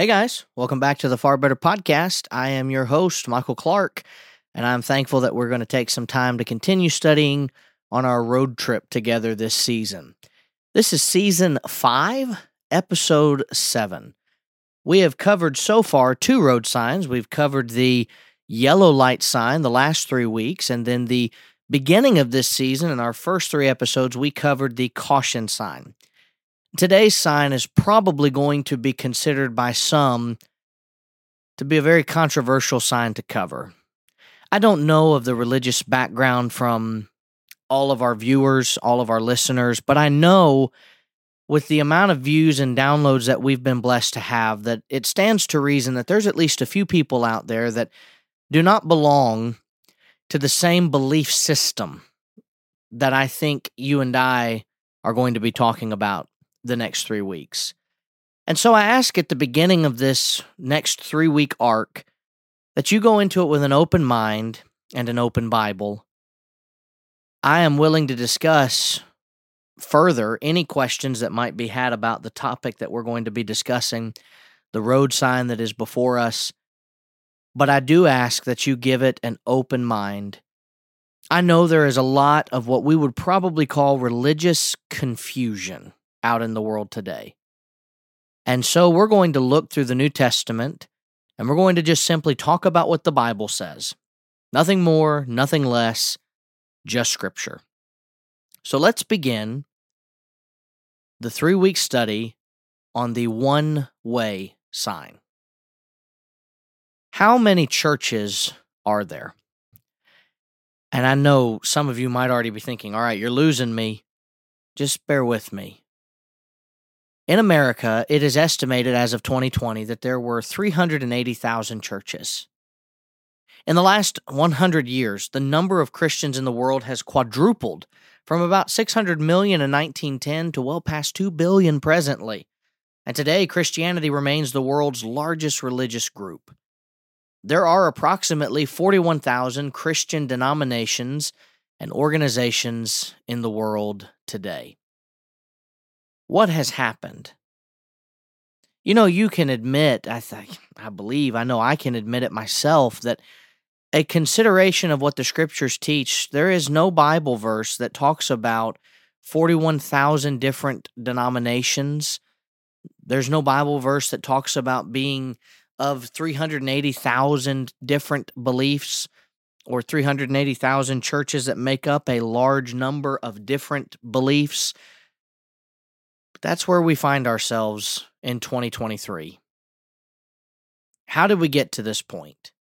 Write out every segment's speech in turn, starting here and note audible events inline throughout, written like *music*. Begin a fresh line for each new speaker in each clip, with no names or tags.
Hey guys, welcome back to the Far Better Podcast. I am your host, Michael Clark, and I'm thankful that we're going to take some time to continue studying on our road trip together this season. This is season five, episode seven. We have covered so far two road signs. We've covered the yellow light sign the last three weeks, and then the beginning of this season, in our first three episodes, we covered the caution sign. Today's sign is probably going to be considered by some to be a very controversial sign to cover. I don't know of the religious background from all of our viewers, all of our listeners, but I know with the amount of views and downloads that we've been blessed to have that it stands to reason that there's at least a few people out there that do not belong to the same belief system that I think you and I are going to be talking about the next three weeks. And so I ask at the beginning of this next three week arc that you go into it with an open mind and an open Bible. I am willing to discuss further any questions that might be had about the topic that we're going to be discussing, the road sign that is before us. But I do ask that you give it an open mind. I know there is a lot of what we would probably call religious confusion out in the world today. And so we're going to look through the New Testament and we're going to just simply talk about what the Bible says. Nothing more, nothing less, just Scripture. So let's begin the three week study on the one way sign. How many churches are there? And I know some of you might already be thinking, all right, you're losing me. Just bear with me. In America, it is estimated as of 2020 that there were 380,000 churches. In the last 100 years, the number of Christians in the world has quadrupled from about 600 million in 1910 to well past 2 billion presently. And today, Christianity remains the world's largest religious group. There are approximately 41,000 Christian denominations and organizations in the world today what has happened? You know, you can admit, I think, I believe, I know I can admit it myself, that a consideration of what the scriptures teach, there is no Bible verse that talks about 41,000 different denominations. There's no Bible verse that talks about being of 380,000 different beliefs or 380,000 churches that make up a large number of different beliefs that's where we find ourselves in 2023. How did we get to this point?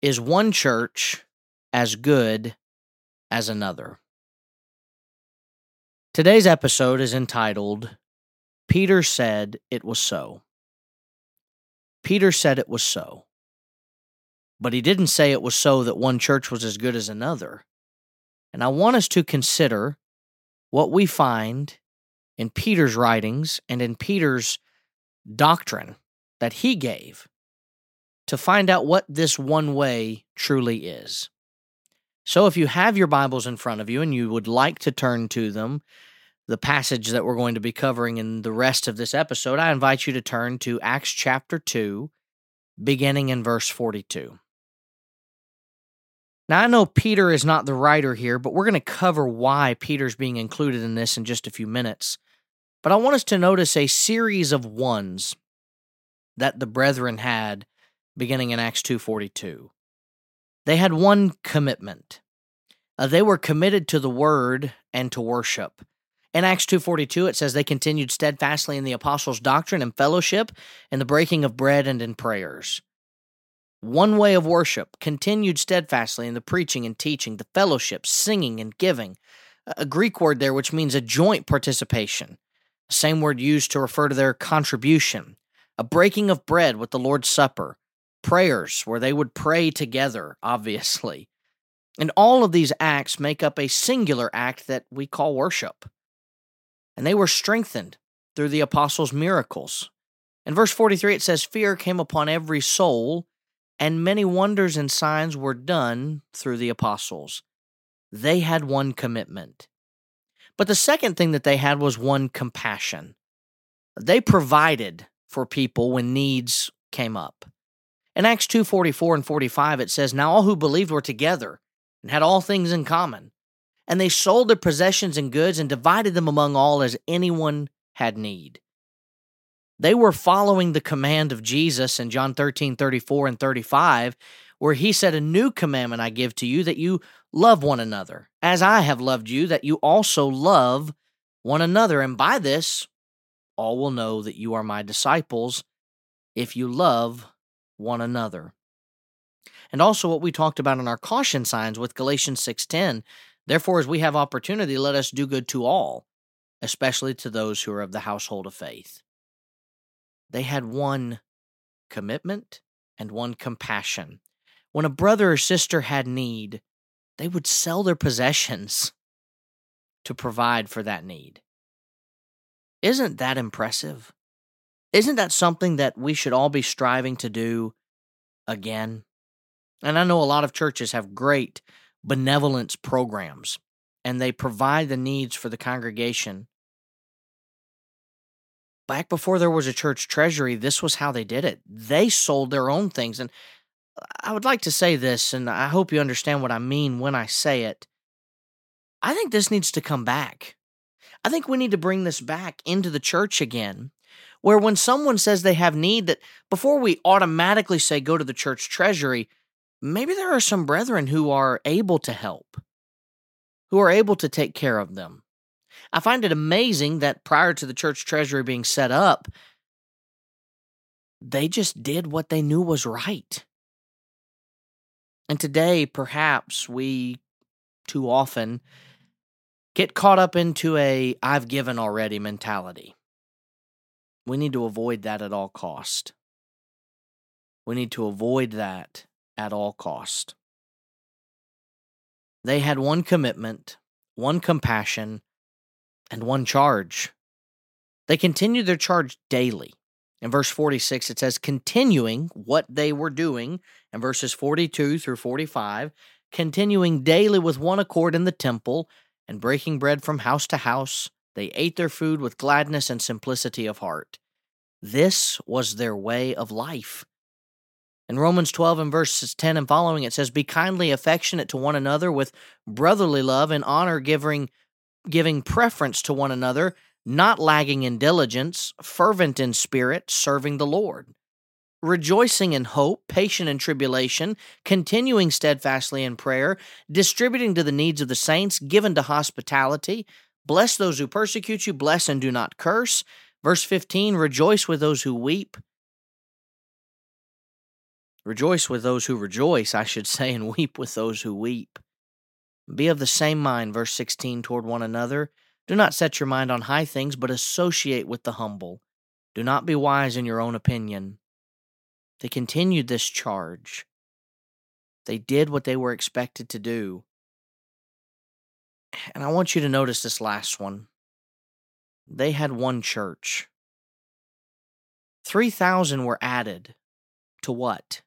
Is one church as good as another? Today's episode is entitled Peter Said It Was So. Peter said it was so. But he didn't say it was so that one church was as good as another. And I want us to consider what we find in Peter's writings and in Peter's doctrine that he gave to find out what this one way truly is. So, if you have your Bibles in front of you and you would like to turn to them, the passage that we're going to be covering in the rest of this episode, I invite you to turn to Acts chapter 2, beginning in verse 42. Now, I know Peter is not the writer here, but we're going to cover why Peter's being included in this in just a few minutes. But I want us to notice a series of ones that the brethren had beginning in Acts 2:42. They had one commitment. Uh, they were committed to the word and to worship. In Acts 2:42 it says they continued steadfastly in the apostles' doctrine and fellowship in the breaking of bread and in prayers one way of worship, continued steadfastly in the preaching and teaching, the fellowship, singing and giving. A Greek word there which means a joint participation. Same word used to refer to their contribution. A breaking of bread with the Lord's Supper. Prayers where they would pray together, obviously. And all of these acts make up a singular act that we call worship. And they were strengthened through the apostles' miracles. In verse 43, it says, Fear came upon every soul and many wonders and signs were done through the apostles. They had one commitment. But the second thing that they had was one compassion. They provided for people when needs came up. In Acts 2:44 and 45 it says now all who believed were together and had all things in common and they sold their possessions and goods and divided them among all as anyone had need. They were following the command of Jesus in John 13, 34 and 35, where he said, A new commandment I give to you that you love one another, as I have loved you, that you also love one another. And by this, all will know that you are my disciples if you love one another. And also what we talked about in our caution signs with Galatians 6:10, therefore as we have opportunity let us do good to all, especially to those who are of the household of faith. They had one commitment and one compassion. When a brother or sister had need, they would sell their possessions to provide for that need. Isn't that impressive? Isn't that something that we should all be striving to do again? And I know a lot of churches have great benevolence programs and they provide the needs for the congregation. Back before there was a church treasury, this was how they did it. They sold their own things. And I would like to say this, and I hope you understand what I mean when I say it. I think this needs to come back. I think we need to bring this back into the church again, where when someone says they have need, that before we automatically say go to the church treasury, maybe there are some brethren who are able to help, who are able to take care of them. I find it amazing that prior to the church treasury being set up, they just did what they knew was right. And today, perhaps we too often get caught up into a I've given already mentality. We need to avoid that at all cost. We need to avoid that at all cost. They had one commitment, one compassion, and one charge. They continued their charge daily. In verse 46, it says, continuing what they were doing. In verses 42 through 45, continuing daily with one accord in the temple and breaking bread from house to house, they ate their food with gladness and simplicity of heart. This was their way of life. In Romans 12 and verses 10 and following, it says, Be kindly affectionate to one another with brotherly love and honor, giving, giving preference to one another, not lagging in diligence, fervent in spirit, serving the Lord rejoicing in hope, patient in tribulation, continuing steadfastly in prayer, distributing to the needs of the saints, given to hospitality. Bless those who persecute you, bless and do not curse. Verse 15 Rejoice with those who weep. Rejoice with those who rejoice, I should *laughs* say, and weep with those who weep. Be of the same mind, verse 16, toward one another. Do not set your mind on high things, but associate with the humble. Do not be wise in your own opinion. They continued this charge. They did what they were expected to do. And I want you to notice this last one. They had one church. 3,000 were added to what?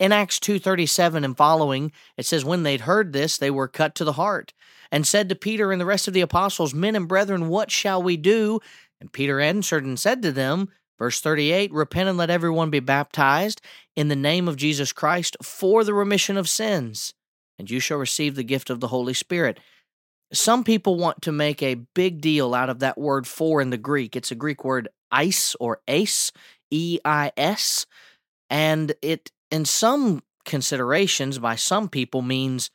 In Acts 2:37 and following, it says when they'd heard this, they were cut to the heart and said to Peter and the rest of the apostles, "Men and brethren, what shall we do?" And Peter answered and said to them, Verse 38 Repent and let everyone be baptized in the name of Jesus Christ for the remission of sins, and you shall receive the gift of the Holy Spirit. Some people want to make a big deal out of that word for in the Greek. It's a Greek word ice or ace, E I S, and it, in some considerations by some people, means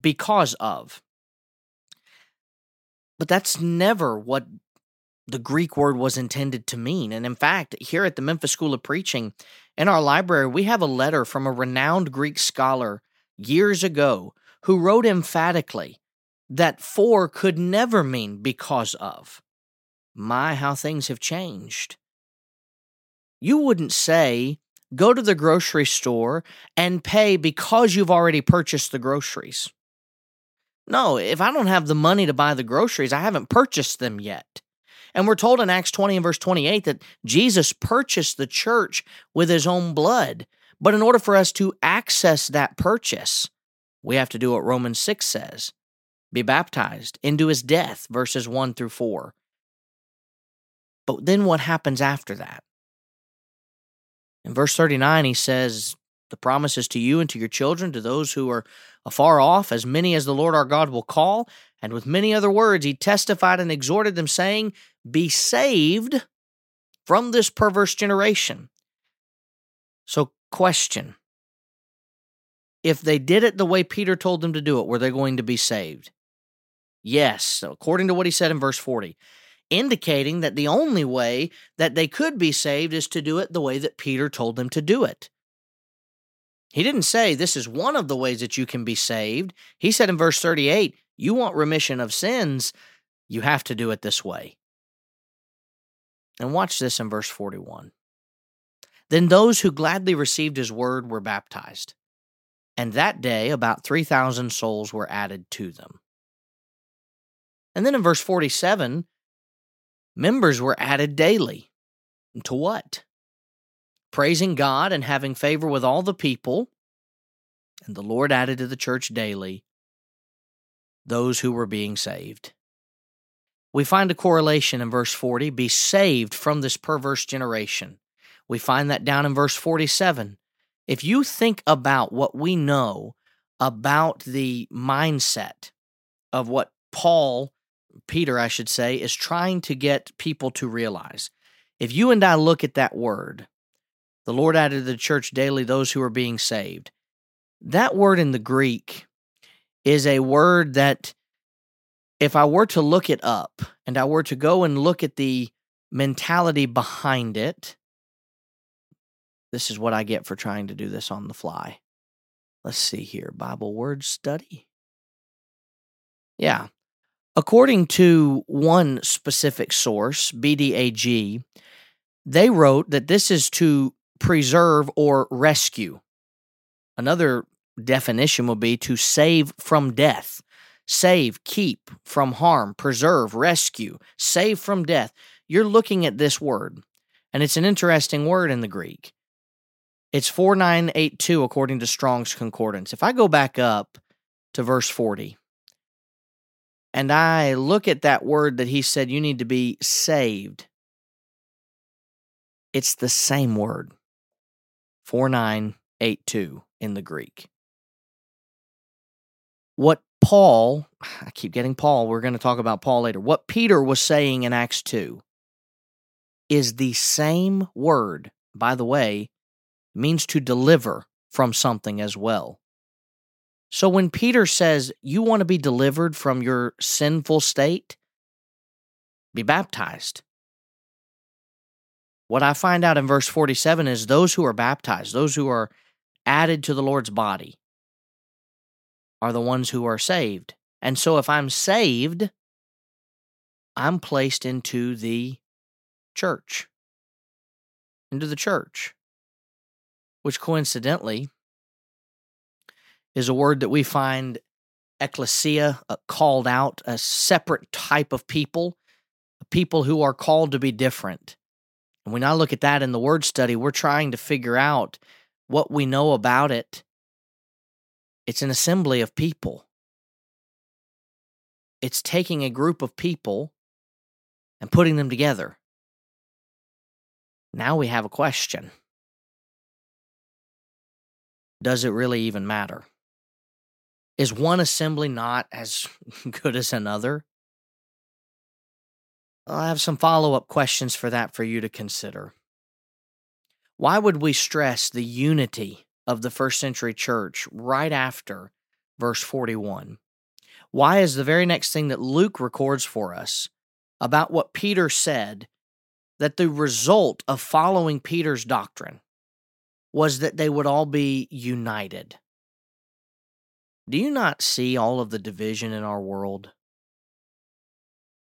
because of. But that's never what the Greek word was intended to mean. And in fact, here at the Memphis School of Preaching, in our library, we have a letter from a renowned Greek scholar years ago who wrote emphatically that for could never mean because of. My, how things have changed. You wouldn't say, go to the grocery store and pay because you've already purchased the groceries. No, if I don't have the money to buy the groceries, I haven't purchased them yet. And we're told in Acts 20 and verse 28 that Jesus purchased the church with his own blood. But in order for us to access that purchase, we have to do what Romans 6 says be baptized into his death, verses 1 through 4. But then what happens after that? In verse 39, he says, The promise is to you and to your children, to those who are afar off, as many as the Lord our God will call. And with many other words, he testified and exhorted them, saying, Be saved from this perverse generation. So, question If they did it the way Peter told them to do it, were they going to be saved? Yes, according to what he said in verse 40, indicating that the only way that they could be saved is to do it the way that Peter told them to do it. He didn't say this is one of the ways that you can be saved. He said in verse 38, you want remission of sins, you have to do it this way. And watch this in verse 41. Then those who gladly received his word were baptized. And that day, about 3,000 souls were added to them. And then in verse 47, members were added daily. To what? Praising God and having favor with all the people. And the Lord added to the church daily those who were being saved. We find a correlation in verse 40 be saved from this perverse generation. We find that down in verse 47. If you think about what we know about the mindset of what Paul Peter, I should say, is trying to get people to realize. If you and I look at that word, the Lord added to the church daily those who are being saved. That word in the Greek is a word that, if I were to look it up and I were to go and look at the mentality behind it, this is what I get for trying to do this on the fly. Let's see here Bible word study. Yeah, According to one specific source, BDAG, they wrote that this is to preserve or rescue. Another definition would be to save from death. Save, keep from harm, preserve, rescue, save from death. You're looking at this word, and it's an interesting word in the Greek. It's 4982 according to Strong's Concordance. If I go back up to verse 40, and I look at that word that he said you need to be saved. It's the same word, 4982 in the Greek. What Paul, I keep getting Paul, we're going to talk about Paul later. What Peter was saying in Acts 2 is the same word, by the way, means to deliver from something as well. So when Peter says you want to be delivered from your sinful state, be baptized. What I find out in verse 47 is those who are baptized, those who are added to the Lord's body, are the ones who are saved. And so if I'm saved, I'm placed into the church. Into the church. Which coincidentally is a word that we find ecclesia uh, called out, a separate type of people, people who are called to be different. And when I look at that in the word study, we're trying to figure out what we know about it. It's an assembly of people. It's taking a group of people and putting them together. Now we have a question Does it really even matter? Is one assembly not as *laughs* good as another? I have some follow up questions for that for you to consider. Why would we stress the unity of the first century church right after verse 41? Why is the very next thing that Luke records for us about what Peter said that the result of following Peter's doctrine was that they would all be united? Do you not see all of the division in our world?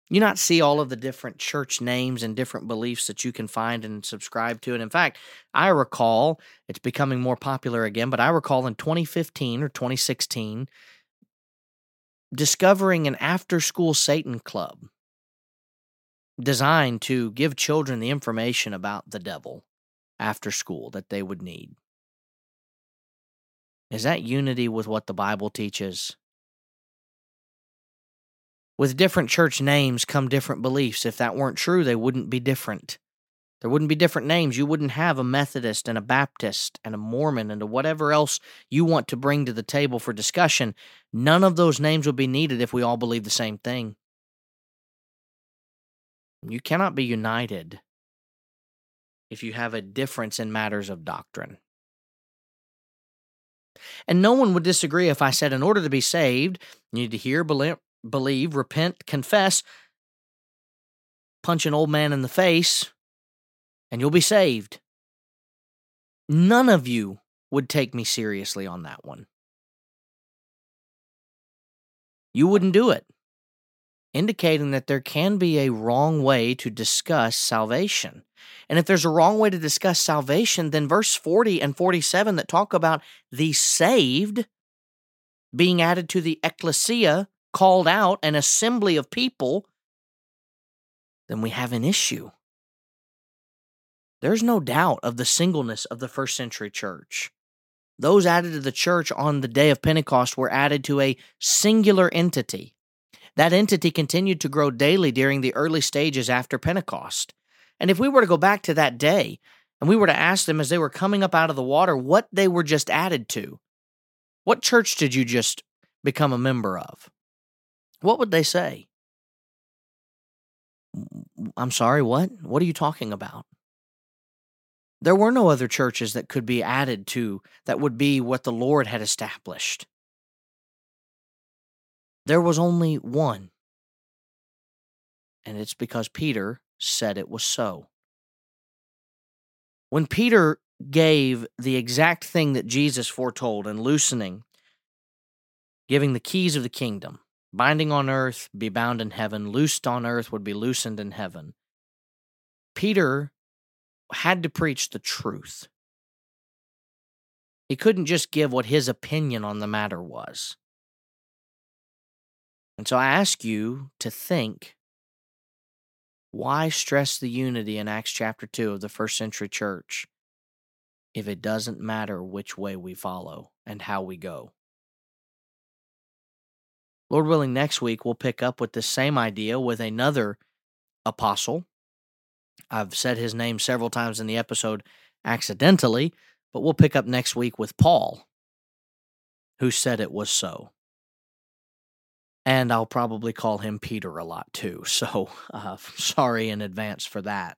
You not see all of the different church names and different beliefs that you can find and subscribe to. And in fact, I recall it's becoming more popular again, but I recall in 2015 or 2016 discovering an after school Satan club designed to give children the information about the devil after school that they would need. Is that unity with what the Bible teaches? With different church names come different beliefs. If that weren't true, they wouldn't be different. There wouldn't be different names. You wouldn't have a Methodist and a Baptist and a Mormon and a whatever else you want to bring to the table for discussion. None of those names would be needed if we all believe the same thing. You cannot be united if you have a difference in matters of doctrine. And no one would disagree if I said, in order to be saved, you need to hear, believe, repent, confess, punch an old man in the face, and you'll be saved. None of you would take me seriously on that one. You wouldn't do it, indicating that there can be a wrong way to discuss salvation. And if there's a wrong way to discuss salvation, then verse 40 and 47 that talk about the saved being added to the ecclesia, called out, an assembly of people, then we have an issue. There's no doubt of the singleness of the first century church. Those added to the church on the day of Pentecost were added to a singular entity. That entity continued to grow daily during the early stages after Pentecost. And if we were to go back to that day and we were to ask them as they were coming up out of the water what they were just added to, what church did you just become a member of? What would they say? I'm sorry, what? What are you talking about? There were no other churches that could be added to that would be what the Lord had established. There was only one. And it's because Peter said it was so. When Peter gave the exact thing that Jesus foretold in loosening, giving the keys of the kingdom, binding on earth, be bound in heaven, loosed on earth would be loosened in heaven. Peter had to preach the truth. He couldn't just give what his opinion on the matter was. And so I ask you to think why stress the unity in Acts chapter 2 of the first century church if it doesn't matter which way we follow and how we go? Lord willing, next week we'll pick up with the same idea with another apostle I've said his name several times in the episode accidentally, but we'll pick up next week with Paul, who said it was so. And I'll probably call him Peter a lot too, *laughs* so uh, sorry in advance for that.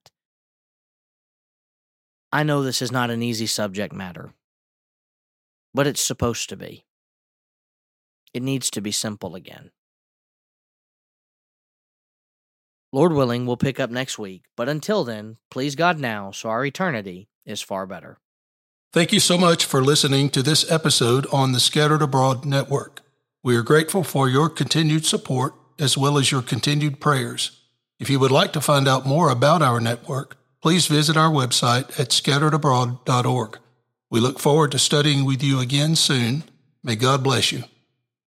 I know this is not an easy subject matter, but it's supposed to be. It needs to be simple again. Lord willing, we'll pick up next week. But until then, please God now, so our eternity is far better.
Thank you so much for listening to this episode on the Scattered Abroad Network. We are grateful for your continued support as well as your continued prayers. If you would like to find out more about our network, please visit our website at scatteredabroad.org. We look forward to studying with you again soon. May God bless you.